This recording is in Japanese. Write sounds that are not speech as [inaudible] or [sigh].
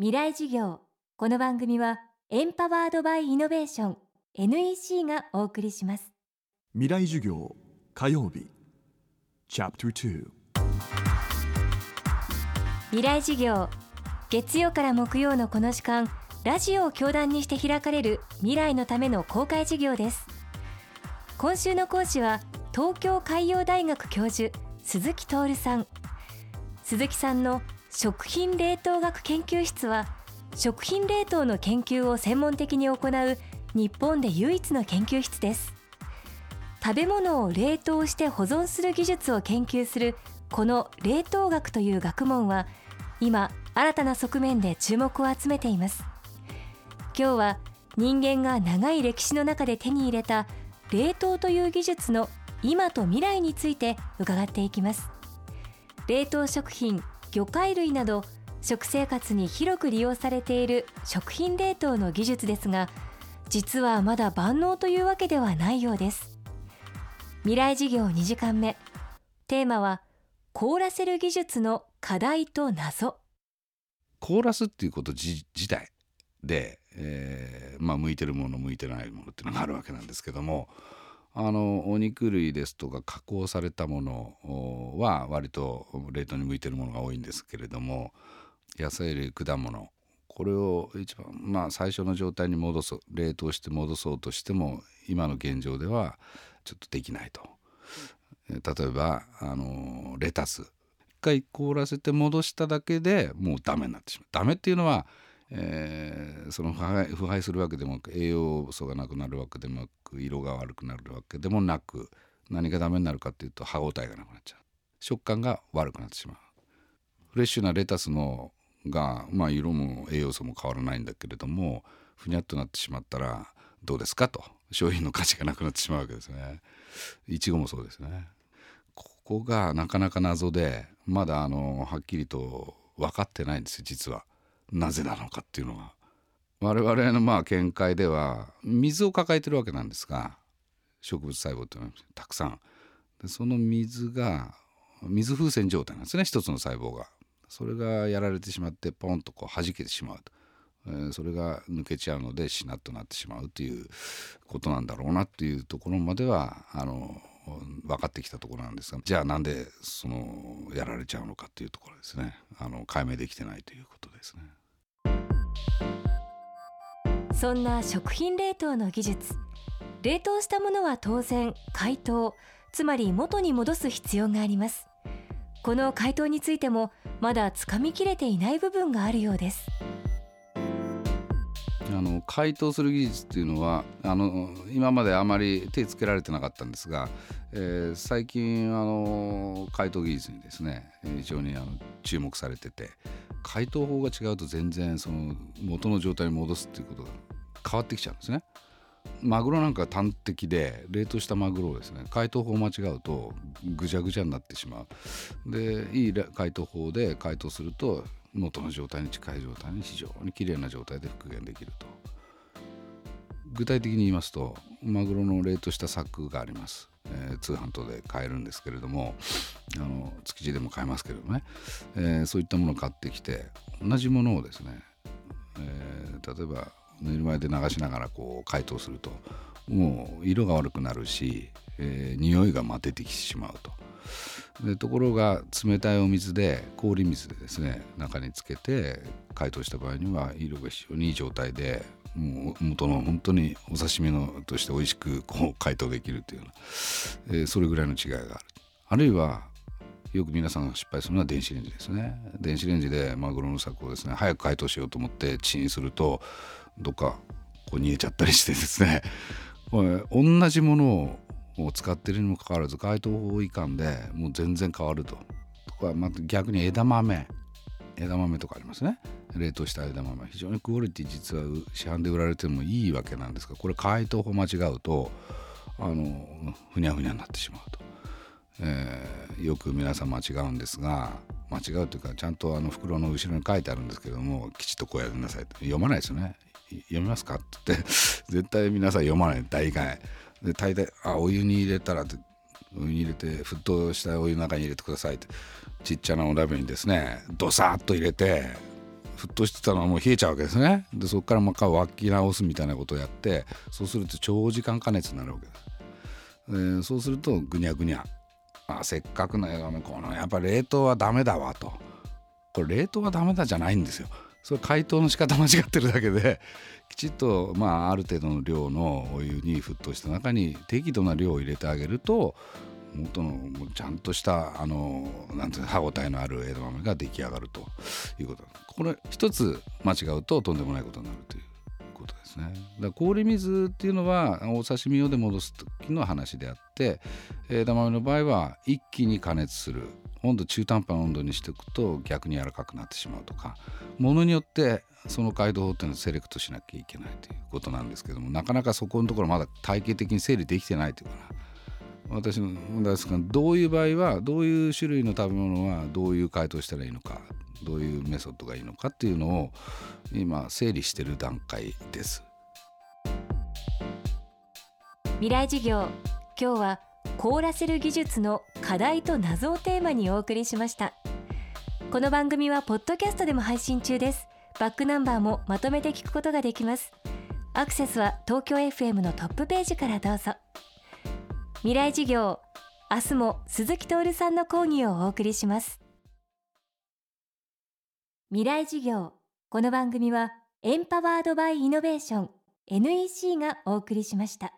未来授業。この番組はエンパワードバイイノベーション NEC がお送りします。未来授業火曜日。チャプター未来授業月曜から木曜のこの時間ラジオを教壇にして開かれる未来のための公開授業です。今週の講師は東京海洋大学教授鈴木徹さん。鈴木さんの食品冷凍学研究室は食品冷凍の研究を専門的に行う日本で唯一の研究室です。食べ物を冷凍して保存する技術を研究するこの冷凍学という学問は今新たな側面で注目を集めています。今日は人間が長い歴史の中で手に入れた冷凍という技術の今と未来について伺っていきます。冷凍食品魚介類など食生活に広く利用されている食品冷凍の技術ですが実はまだ万能というわけではないようです。未来事業2時間目。テーマは凍らせる技術の課題と謎。凍らすっていうこと自体で、えー、まあ向いてるもの向いてないものっていうのがあるわけなんですけどもあのお肉類ですとか加工されたものは割と冷凍に向いてるものが多いんですけれども野菜類果物これを一番まあ最初の状態に戻す冷凍して戻そうとしても今の現状ではちょっとできないと。例えばあのレタス一回凍らせて戻しただけでもうダメになってしまう。ダメっていうのはえー、その腐敗腐敗するわけでも栄養素がなくなるわけでもなく色が悪くなるわけでもなく何がダメになるかっていうと歯ごたえがなくなっちゃう。食感が悪くなってしまう。フレッシュなレタスのが、まあ、色も栄養素も変わらないんだけれどもふにゃっとなってしまったらどうですかと商品の価値がなくなってしまうわけですね。いちごもそうですね。ここがなかなか謎でまだあのはっきりと分かってないんです実は。なぜなのかっていうのは我々のまあ見解では水を抱えてるわけなんですが植物細胞っていうのはたくさん。でその水が水風船状態なんですね一つの細胞が。それがやられてしまってポンとこう弾けてしまうと、えー、それが抜けちゃうのでしなっとなってしまうということなんだろうなっていうところまではあの分かってきたところなんですがじゃあなんでそのやられちゃうのかっていうところですね。あの解明できてないということですね。そんな食品冷凍の技術。冷凍したものは当然解凍つまり元に戻す必要があります。この解凍についてもまだつかみきれていない部分があるようです。あの解凍する技術っていうのはあの今まであまり手つけられてなかったんですが、えー、最近あの解凍技術にですね非常にあの注目されてて解凍法が違うと全然その元の状態に戻すっていうことが変わってきちゃうんですね。マグロなんか端的で冷凍したマグロをですね解凍法を間違うとぐちゃぐちゃになってしまうでいい解凍法で解凍すると元の状態に近い状態に非常に綺麗な状態で復元できると。具体的に言いますとマグロの冷凍した柵があります、えー、通販等で買えるんですけれどもあの築地でも買えますけれどもね、えー、そういったものを買ってきて同じものをですね、えー、例えばぬるま湯で流しながらこう解凍するともう色が悪くなるし、えー、匂いが出てきてしまうと。でところが冷たいお水で氷水でですね中につけて解凍した場合には色が非常にいい状態でもう元の本当にお刺身のとして美味しくこう解凍できるというような、え、それぐらいの違いがある。あるいはよく皆さんが失敗するのは電子レンジですね。電子レンジでマグロの柵をですね。早く解凍しようと思ってチンするとどっかこう逃げちゃったりしてですね。同じものを使ってるにもかかわらず解凍法違反でもう全然変わると。とかまた逆に枝豆。枝豆とかありますね。冷凍した枝豆。非常にクオリティ実は市販で売られてもいいわけなんですがこれ解凍法間違うとあのふにゃふにゃになってしまうと、えー、よく皆さん間違うんですが間違うというかちゃんとあの袋の後ろに書いてあるんですけどもきちっとこうやりなさいと。読まないですよね。読みますか？って言って絶対皆さん読まない。大概。で大体あお湯に入れたらお湯に入れて沸騰したお湯の中に入れてくださいってちっちゃなお鍋にですねドサッと入れて沸騰してたのはもう冷えちゃうわけですね。でそこからまた沸き直すみたいなことをやってそうすると長時間加熱になるわけです。でそうするとぐにゃぐにゃ。あせっかくの枝豆このやっぱ冷凍はダメだわと。これ冷凍はダメだじゃないんですよ。それ解凍の仕方間違ってるだけで [laughs] きちっとまあある程度の量のお湯に沸騰した中に適度な量を入れてあげると元のちゃんとしたあのなんていう歯ごたえのある枝豆が出来上がるということこれ一つ間違うととんでもないことになるということですね。だ氷水っていうのはお刺身用で戻す時の話であって枝豆の場合は一気に加熱する。温度中途半端な温度にしておくと逆に柔らかくなってしまうとかものによってその解凍法っていうのをセレクトしなきゃいけないということなんですけどもなかなかそこのところまだ体系的に整理できてないというかな。私の問題ですがどういう場合はどういう種類の食べ物はどういう解凍したらいいのかどういうメソッドがいいのかっていうのを今整理してる段階です。未来授業今日は凍らせる技術の課題と謎をテーマにお送りしました。この番組はポッドキャストでも配信中です。バックナンバーもまとめて聞くことができます。アクセスは東京 FM のトップページからどうぞ。未来授業明日も鈴木徹さんの講義をお送りします。未来授業この番組はエンパワードバイイノベーション NEC がお送りしました。